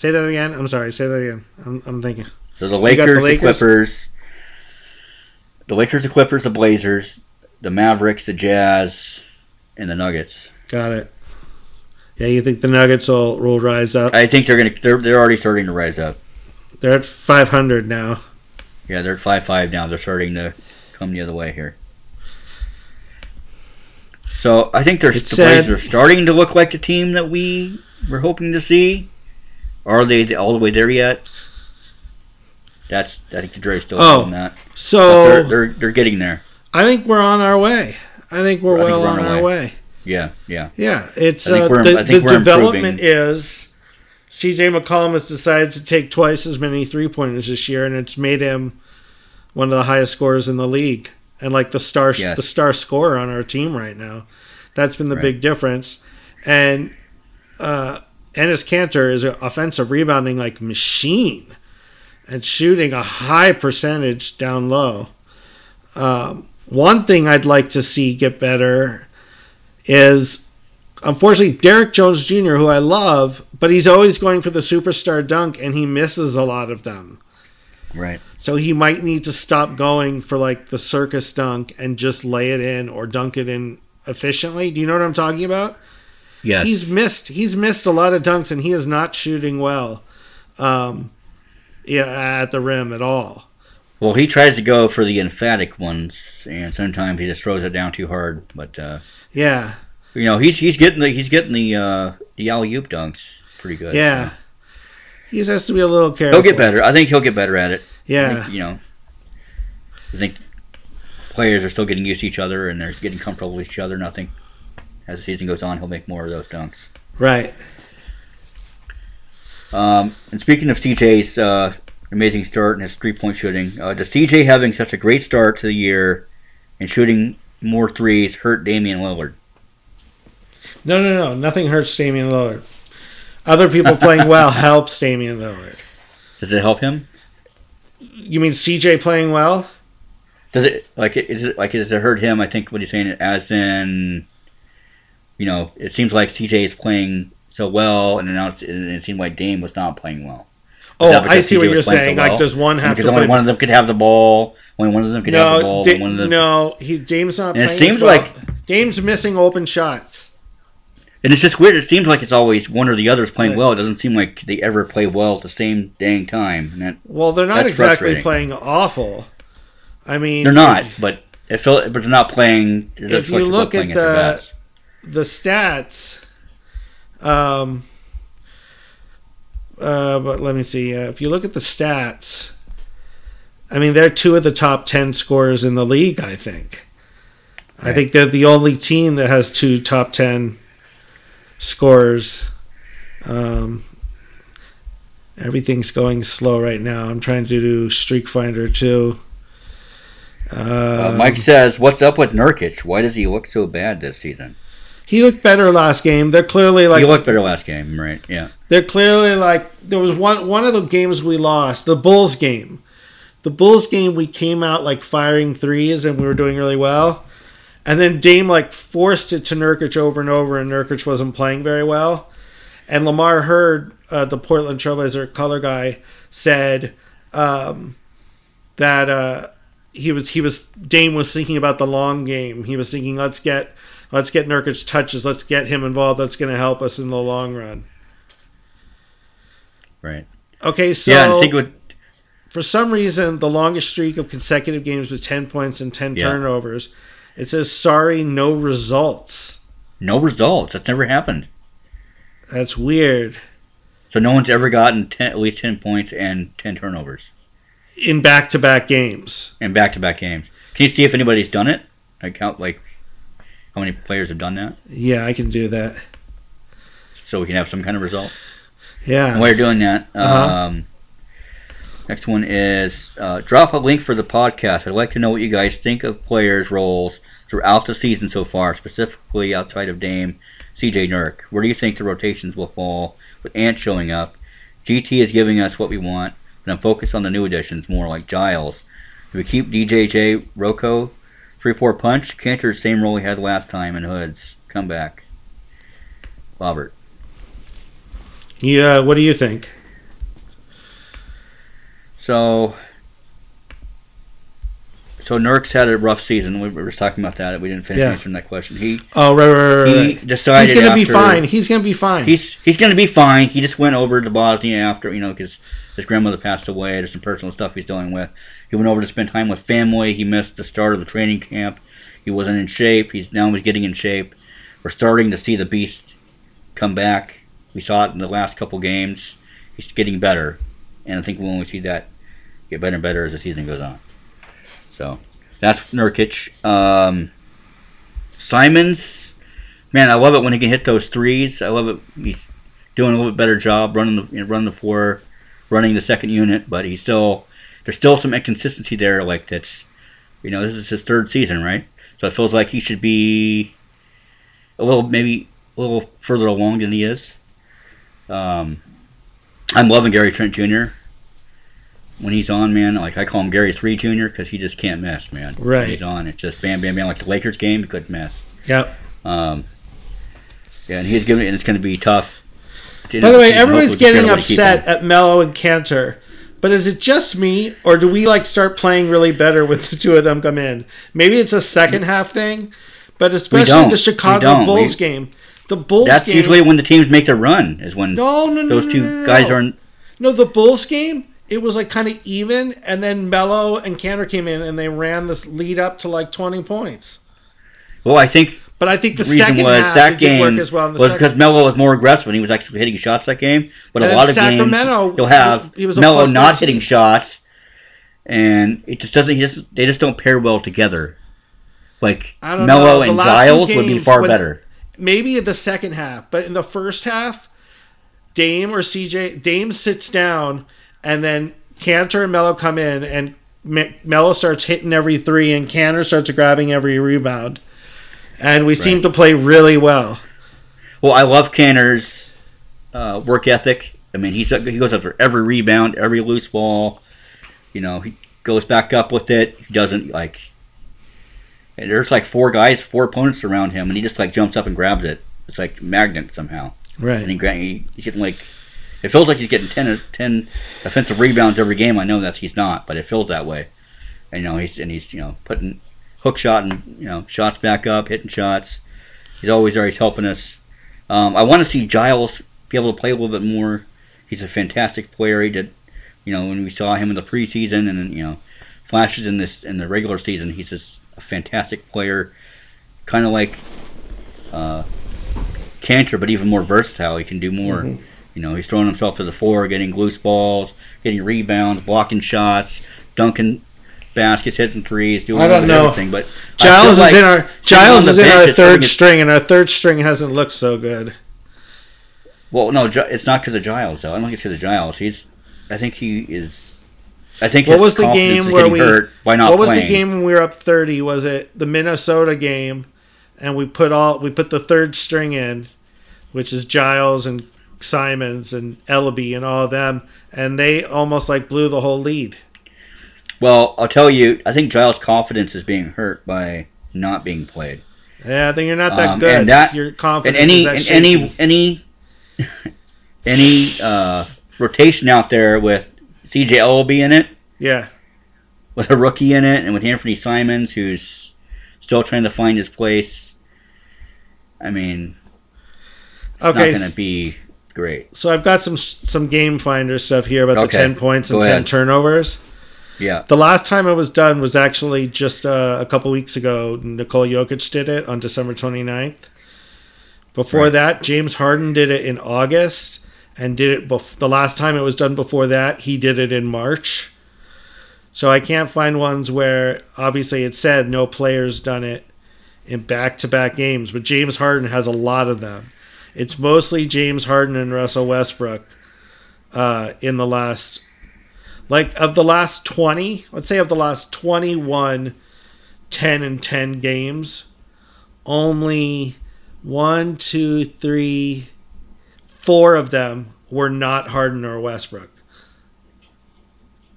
Say that again. I'm sorry. Say that again. I'm, I'm thinking. So the Lakers, the the, Clippers, the Lakers, the Clippers, the Blazers, the Mavericks, the Jazz, and the Nuggets. Got it. Yeah, you think the Nuggets will, will rise up? I think they're gonna they're they're already starting to rise up. They're at 500 now. Yeah, they're at five five now. They're starting to come the other way here. So I think they're, It the said- Blazers are starting to look like the team that we were hoping to see. Are they all the way there yet? That's I think the jury's still Oh, on that. So they're, they're they're getting there. I think we're on our way. I think we're I think well we're on on our our way. Yeah, yeah. Yeah, it's uh, the, the development improving. is CJ McCollum has decided to take twice as many three pointers this year, and it's made him one of the highest scorers in the league, and like the star Yes. the star scorer on our team right now. That's been the Right. big difference, and uh, Enes Kanter is an offensive rebounding like machine, and shooting a high percentage down low. Um, one thing I'd like to see get better is unfortunately Derrick Jones Jr., who I love, but he's always going for the superstar dunk and he misses a lot of them. Right. So he might need to stop going for like the circus dunk and just lay it in or dunk it in efficiently. Do you know what I'm talking about? Yes. He's missed he's missed a lot of dunks and he is not shooting well. Um yeah, at the rim at all. well, he tries to go for the emphatic ones, and sometimes he just throws it down too hard. But uh, Yeah. you know, he's he's getting the he's getting the uh, the alley oop dunks pretty good. Yeah. He just has to be a little careful. He'll get better. I think he'll get better at it. Yeah. think, you know, I think players are still getting used to each other and they're getting comfortable with each other. And I think as the season goes on, he'll make more of those dunks. Right. Um, and speaking of CJ's uh, amazing start and his three point shooting, uh, does CJ having such a great start to the year and shooting more threes hurt Damian Lillard? No, no, no. Nothing hurts Damian Lillard. Other people playing <laughs> well helps Damian Lillard. Does it help him? You mean CJ playing well? Does it like it- is it like does it hurt him? I think what he's saying is as in, you know, it seems like CJ is playing so well, and now and it seemed like Dame was not playing well. Oh, I see CJ what you're playing so saying. well? Like, does one have because to only play? one of them could have the ball, Only one of them could have the ball. Da- one of them, no, he Dame's not And it seems well. like- Dame's missing open shots. And it's just weird. It seems like it's always one or the other is playing Right. well. It doesn't seem like they ever play well at the same dang time. And that, Well, they're not exactly playing awful. I mean, they're not, but it feel, but they're not playing. If you look at the-. The stats. Um, uh, but let me see. Uh, if you look at the stats, I mean, they're two of the top 10 scorers in the league, I think. I think they're the only team that has two top 10 scorers. Um, everything's going slow right now. I'm trying to do Streak Finder too. Uh, Um, Mike says, "What's up with Nurkic? Why does he look so bad this season? He looked better last game. They're clearly like he looked better last game, right? Yeah, They're clearly like there was one one of the games we lost, the Bulls game. The Bulls game we came out like firing threes and we were doing really well. And then Dame like forced it to Nurkic over and over and Nurkic wasn't playing very well. And Lamar Hurd, uh, the Portland Trailblazer color guy, said um, that uh, he was he was Dame was thinking about the long game. He was thinking let's get let's get Nurkic touches, let's get him involved. That's going to help us in the long run. right. Okay, so yeah, I think with for some reason, the longest streak of consecutive games with 10 points and 10 Yeah. turnovers. It says, sorry, no results. no results. That's never happened. That's weird. So no one's ever gotten 10, at least ten points and ten turnovers In back to back games. in back-to-back games. Can you see if anybody's done it? Like count like how many players have done that, Yeah, I can do that. so we can have some kind of result. Yeah. And while you're doing that, Uh-huh. um, next one is uh, drop a link for the podcast. I'd like to know what you guys think of players' roles throughout the season so far, specifically outside of Dame, CJ Nurk. Where do you think the rotations will fall with Ant showing up? GT is giving us what we want, but I'm focused on the new additions more like Giles. Do we keep DJJ, Rocco, 3-4 punch? Kanter, same role he had last time in Hoods. Come back. Robert. Yeah, what do you think? So, so Nurk's had a rough season. We were just talking about that. We didn't finish Yeah. answering that question. He Oh, right, right, right. he decided He's going to be fine. He's going to be fine. He's he's going to be fine. He just went over to Bosnia after you know because his grandmother passed away. There's some personal stuff he's dealing with. He went over to spend time with family. He missed the start of the training camp. He wasn't in shape. He's now he's getting in shape. We're starting to see the beast come back. We saw it in the last couple games. He's getting better, and I think we'll only see that get better and better as the season goes on. So that's Nurkic. Um, Simons, man, I love it when he can hit those threes. I love it. He's doing a little bit better job running the you know, running the floor, running the second unit, but he's still there's still some inconsistency there. Like that's you know this is his third season, right? So it feels like he should be a little maybe a little further along than he is. Um, I'm loving Gary Trent Jr. When he's on, man, like I call him Gary Three Jr. because he just can't miss, man. When Right. he's on, it's just bam, bam, bam. Like the Lakers game, he couldn't miss. Yep. Um, yeah, and he's giving, and it's going to be tough. By the way, everybody's getting upset at Melo and Kanter. But is it just me, or do we like start playing really better with the two of them come in? Maybe it's a second half thing, but especially the Chicago. Bulls We- game. The Bulls That's game. usually when the teams make their run. Is when no, no, no, those two guys aren't. No, the Bulls game. It was like kind of even, and then Melo and Kanter came in, and they ran this lead up to like twenty points. Well, I think But I think the, the second was half that game work as well in the was second. because Melo was more aggressive and he was actually hitting shots that game. But And a lot of Sacramento, games you'll have he was a Melo not 13. hitting shots, and it just doesn't. He just, they just don't pair well together. Like I don't know. Melo and Giles would be far better. maybe in the second half, but in the first half, Dame or CJ Dame sits down, and then Kanter and Melo come in, and Me- Melo starts hitting every three, and Kanter starts grabbing every rebound, and we seem to play really well. Well, I love Kanter's uh, work ethic. I mean, he's he goes after every rebound, every loose ball. You know, he goes back up with it. He doesn't like. there's like four guys, four opponents around him, and he just like jumps up and grabs it. It's like magnet somehow, and Right. gra- he he's getting like. It feels like he's getting 10, 10 offensive rebounds every game. I know that he's not, but it feels that way. And, you know, he's and he's you know putting hook shot and you know shots back up, hitting shots. He's always there. He's helping us. Um, I want to see Giles be able to play a little bit more. He's a fantastic player. He did, you know, when we saw him in the preseason and you know flashes in this in the regular season, he's just a fantastic player. Kind of like uh, Kanter, but even more versatile. He can do more. Mhm. You know, he's throwing himself to the floor, getting loose balls, getting rebounds, blocking shots, dunking baskets, hitting threes, doing I don't know. everything. But Giles is like in our Giles is in our third string, and our third string hasn't looked so good. Well, no, it's not because of Giles though. I don't think it's because of Giles. He's, I think he is. I think What was the game where we- hurt by not what was playing. the game when we were up thirty? Was it the Minnesota game? And we put all we put the third string in, which is Giles and Simons and Elleby and all of them, and they almost like blew the whole lead. Well, I'll tell you, I think Giles' confidence is being hurt by not being played. Yeah, I think you're not that Um, good. and that- if your And any and any any <laughs> any uh, rotation out there with C.J. Elleby in it, yeah, with a rookie in it, and with Anthony Simons, who's still trying to find his place. I mean, it's okay. not going to be great. So I've got some some game finder stuff here about the ten points and go ten ahead. turnovers. Yeah. The last time it was done was actually just uh, a couple weeks ago. Nikola Jokic did it on December 29th. Before Right. that, James Harden did it in August and did it bef- the last time it was done before that, he did it in March. So I can't find ones where obviously it said no players done it in back-to-back games, but James Harden has a lot of them. It's mostly James Harden and Russell Westbrook uh, in the last like of the last 20 let's say of the last 21 10 and 10 games only one two three four of them were not harden or westbrook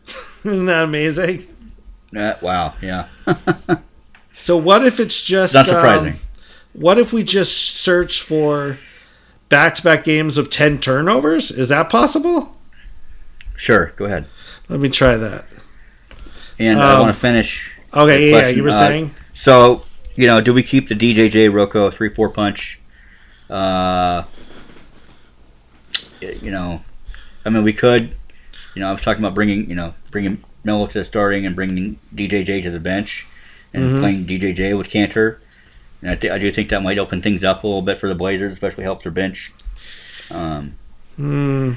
<laughs> isn't that amazing Uh, wow. Yeah. <laughs> so what if it's just Not surprising. um, what if we just search for back-to-back games of 10 turnovers is that possible sure. Go ahead. let me try that And I Um, want to finish. okay yeah, yeah question, you were uh, saying So, you know, do we keep the DJJ Rocco three four punch? Uh, you know, I mean, we could. You know, I was talking about bringing, you know, bringing Melo to the starting and bringing DJJ to the bench, and Mhm. playing DJJ with Kanter. And I, th- I do think that might open things up a little bit for the Blazers, especially help their bench. Um, Hmm.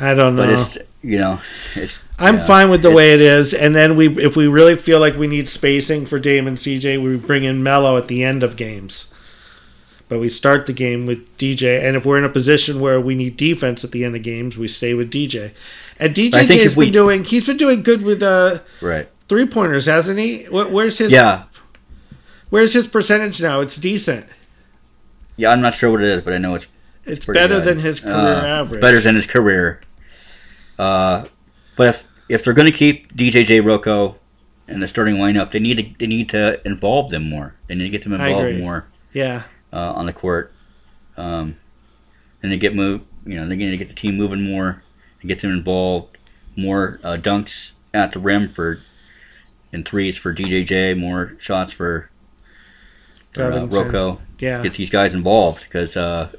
I don't know. you know, I'm yeah, fine with the way it is, and then we, if we really feel like we need spacing for Dame and CJ, we bring in Melo at the end of games. But we start the game with DJ, and if we're in a position where we need defense at the end of games, we stay with DJ. And DJ has we- been doing, he's been doing good with uh, right. three pointers, hasn't he? Where, where's his, Yeah, where's his percentage now? It's decent. yeah. I'm not sure what it is, but I know it's It's pretty better good. than his career Uh, average. Better than his career. Uh, but if if they're going to keep DJJ Rocco in the starting lineup, they need to they need to involve them more. They need to get them involved more Yeah, uh, on the court. Um, and they get move. You know, they need to get the team moving more and get them involved. More uh, dunks at the rim for and threes for DJJ. More shots for uh, Rocco yeah. get these guys involved because uh,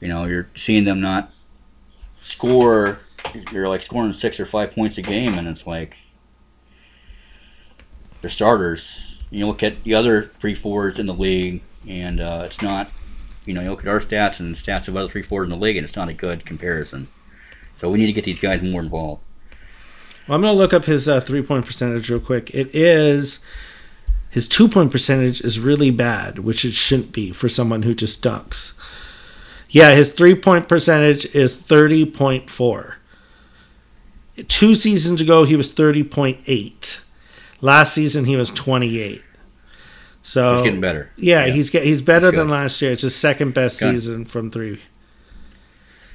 you know you're seeing them not score. You're like scoring six or five points a game, and it's like they're starters. You look at the other three fours in the league, and uh, it's not. You know, you look at our stats and the stats of other three fours in the league, and it's not a good comparison. So we need to get these guys more involved. Well, I'm going to look up his uh, three point percentage real quick. It is his two point percentage is really bad, which it shouldn't be for someone who just dunks. Yeah, his three point percentage is 30.4. Two seasons ago, he was 30.8. Last season, he was 28. So It's getting better. yeah, Yeah. he's get, he's better than last year. It's his second best season from three.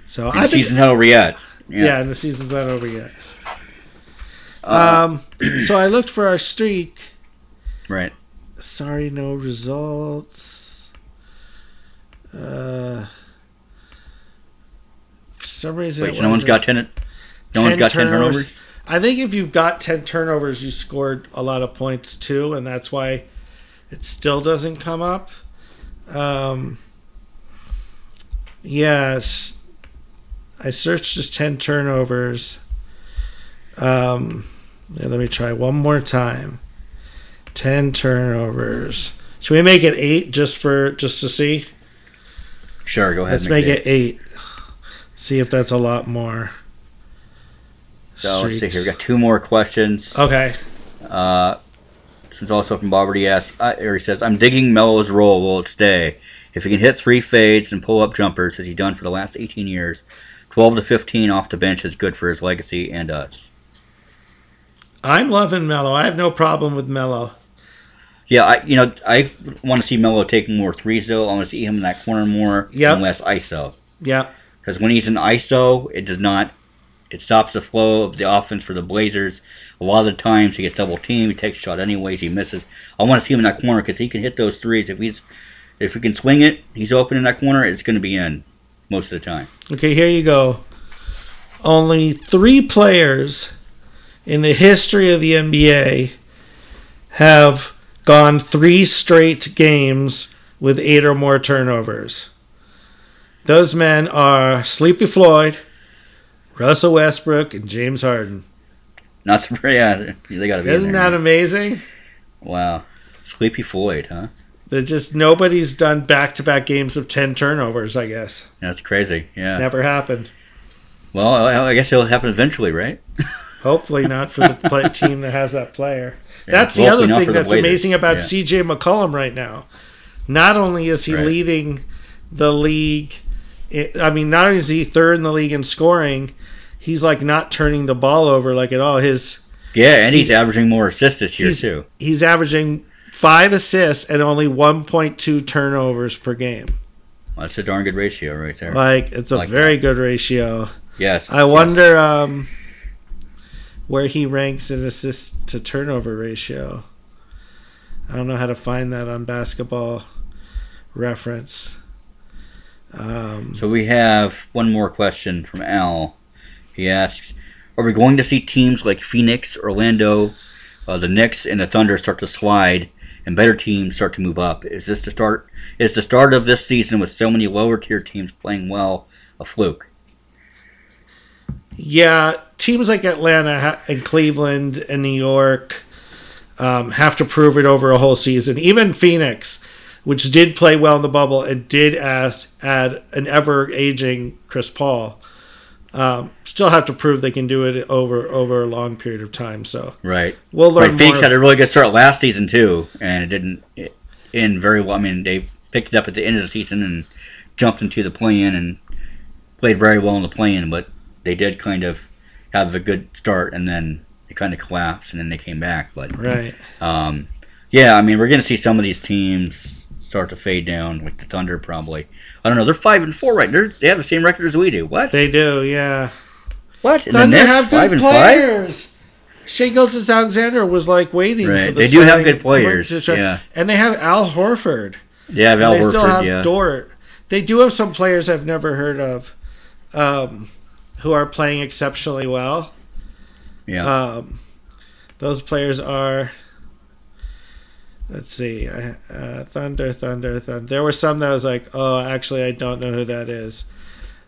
So And I the think season's not over yet. yeah. and the season's not over yet. Uh, Um, <clears throat> so I looked for our streak. Right. Sorry, no results. Uh, for some reason, Wait, no one's got ten. No one's got ten turnovers. I think if you've got 10 turnovers, you scored a lot of points too, and that's why it still doesn't come up. Um, yes, I searched just 10 turnovers. Um, yeah, let me try one more time. 10 turnovers. Should we make it 8 just for just to see? Sure, go ahead. Let's make it 8. See if that's a lot more. So let's see here. We got two more questions. Okay. Uh, this is also from Bob. He asks, uh, or he says, "I'm digging Melo's role. Will it stay? If he can hit three fades and pull up jumpers as he's done for the last 18 years, 12 to 15 off the bench is good for his legacy and us." I'm loving Melo. I have no problem with Melo. Yeah, I you know I want to see Melo taking more threes though. I want to see him in that corner more Yep. and less ISO. Yeah. Because when he's in ISO, it does not. It stops the flow of the offense for the Blazers. A lot of the times he gets double teamed. He takes a shot anyways. He misses. I want to see him in that corner because he can hit those threes. If he's if he can swing it, he's open in that corner. It's going to be in most of the time. Okay, here you go. Only three players in the history of the NBA have gone three straight games with eight or more turnovers. Those men are Sleepy Floyd, Russell Westbrook, and James Harden. Not so yeah, they got to be. Isn't that amazing? wow? Sleepy Floyd, huh? That just nobody's done back to back games of 10 turnovers, I guess. That's crazy. Yeah. Never happened. Well, I guess it'll happen eventually, right? <laughs> Hopefully not for the <laughs> play- team that has that player. Yeah, That's the other thing that's amazing about Yeah. CJ McCollum right now. Not only is he Right. leading the league, i mean, not only is he third in the league in scoring, he's like not turning the ball over like at all. His Yeah, and he's, He's- averaging more assists this year he's- too. he's averaging five assists and only 1.2 turnovers per game. That's a darn good ratio right there. Like it's a Like very that. good ratio. yes. I wonder um, where he ranks in assist to turnover ratio. I don't know how to find that on basketball reference. Um, So we have one more question from Al. He asks, "Are we going to see teams like Phoenix, Orlando, uh, the Knicks, and the Thunder start to slide, and better teams start to move up? Is this the start? Is the start of this season with so many lower tier teams playing well a fluke?" yeah, teams like Atlanta and Cleveland and New York um, have to prove it over a whole season. Even Phoenix, which did play well in the bubble and did ask, add an ever aging Chris Paul, um, still have to prove they can do it over over a long period of time. So Right. we'll learn Like Phoenix had a really good start last season too, and it didn't end very well. I mean, they picked it up at the end of the season and jumped into the play-in and played very well in the play-in, but they did kind of have a good start and then it kind of collapsed and then they came back. But Right. um, yeah, I mean, we're going to see some of these teams start to fade down, like the Thunder probably. I don't know. They're five and four right. They're, they have the same record as we do. What? They do, yeah. what? And the Thunder Knicks, have five good and players. Shai Gilgeous-Alexander was like waiting for the They do have good players. Yeah. And they have Al Horford. Yeah, And Val they still Horford. have Yeah. Dort. They do have some players I've never heard of um, who are playing exceptionally well. yeah. Um, those players are. Let's see. Uh, Thunder, Thunder, Thunder. There were some that was like, oh, actually, I don't know who that is.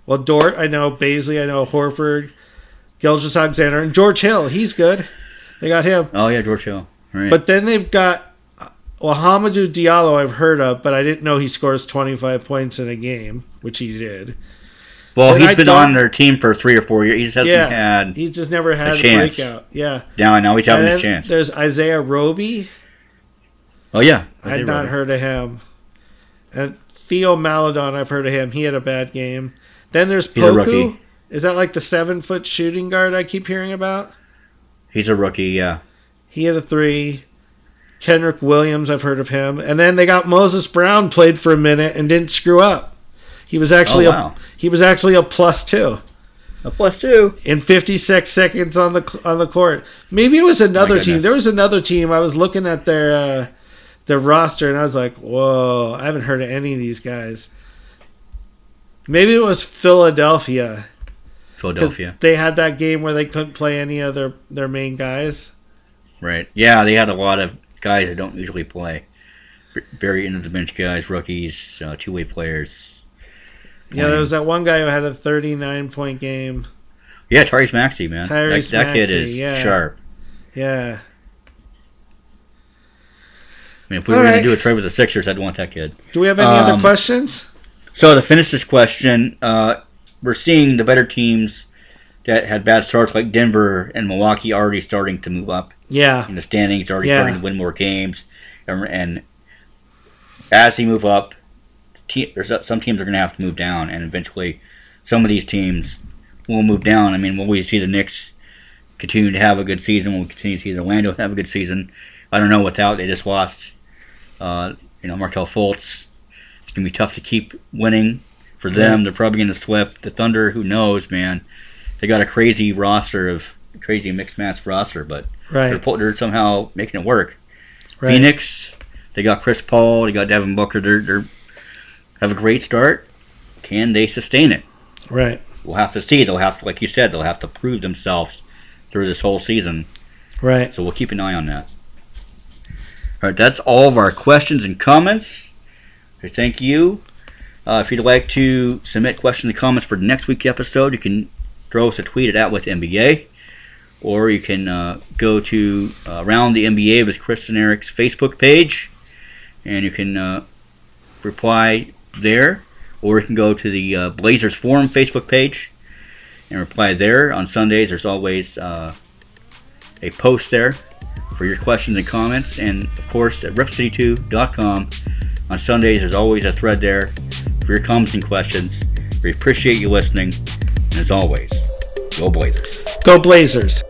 Well, Dort, I know. Bazley, I know. Horford, Gilgeous-Alexander, and George Hill. He's good. They got him. oh yeah, George Hill. Right. But then they've got. Well, Hamidou Diallo, I've heard of, but I didn't know he scores 25 points in a game, which he did. Well, And he's I been on their team for three or four years. He just hasn't Yeah. had. He just never had a, chance. breakout. Yeah. Now, now he's having his chance. there's Isaiah Roby. Oh yeah, I'd not heard of him. And Theo Maledon, I've heard of him. He had a bad game. Then there's He's a Poku. Is that like the seven foot shooting guard I keep hearing about? He's a rookie. Yeah. He had a three. Kenrich Williams, I've heard of him. And then they got Moses Brown played for a minute and didn't screw up. He was actually oh a he was actually a plus two A plus two. in 56 seconds on the on the court. Maybe it was another team. There was another team. I was looking at their uh, their roster and I was like, "Whoa, I haven't heard of any of these guys." Maybe it was Philadelphia. Philadelphia. They had that game where they couldn't play any of their, their main guys. Right. Yeah, they had a lot of guys that don't usually play. Very end of the bench guys, rookies, uh, two way players. Yeah, there was that one guy who had a 39 point game. Yeah, Tyrese Maxey, man. Tyrese that, that kid is yeah. sharp. Yeah. I mean, if we All were right. going to do a trade with the Sixers, I'd want that kid. Do we have any other Um, questions? So to finish this question, uh, we're seeing the better teams that had bad starts, like Denver and Milwaukee, already starting to move up Yeah. in the standings, already Yeah. starting to win more games, and, and as they move up, te- there's some teams are going to have to move down, and eventually, some of these teams will move down. I mean, will we see the Knicks continue to have a good season? Will we continue to see the Orlando have a good season? I don't know. Without they just lost, uh, you know, Markelle Fultz. It's gonna be tough to keep winning for them. They're probably gonna sweep the Thunder. Who knows, man? They got a crazy roster of crazy mixed match roster, but they're, Right. pu- they're somehow making it work. Right. Phoenix, they got Chris Paul, they got Devin Booker. They're, they're have a great start. Can they sustain it? Right. We'll have to see. They'll have to, like you said, they'll have to prove themselves through this whole season. Right. So we'll keep an eye on that. All right, that's all of our questions and comments. So thank you. Uh, if you'd like to submit questions and comments for the next week's episode, you can throw us a tweet at with NBA, or you can uh, go to uh, Around the NBA with Chris and Eric's Facebook page, and you can uh, reply there, or you can go to the uh, Blazers Forum Facebook page and reply there. On Sundays, there's always uh, a post there for your questions and comments. And of course, at repcity2.com on Sundays, there's always a thread there for your comments and questions. We appreciate you listening. And as always, go Blazers. Go Blazers.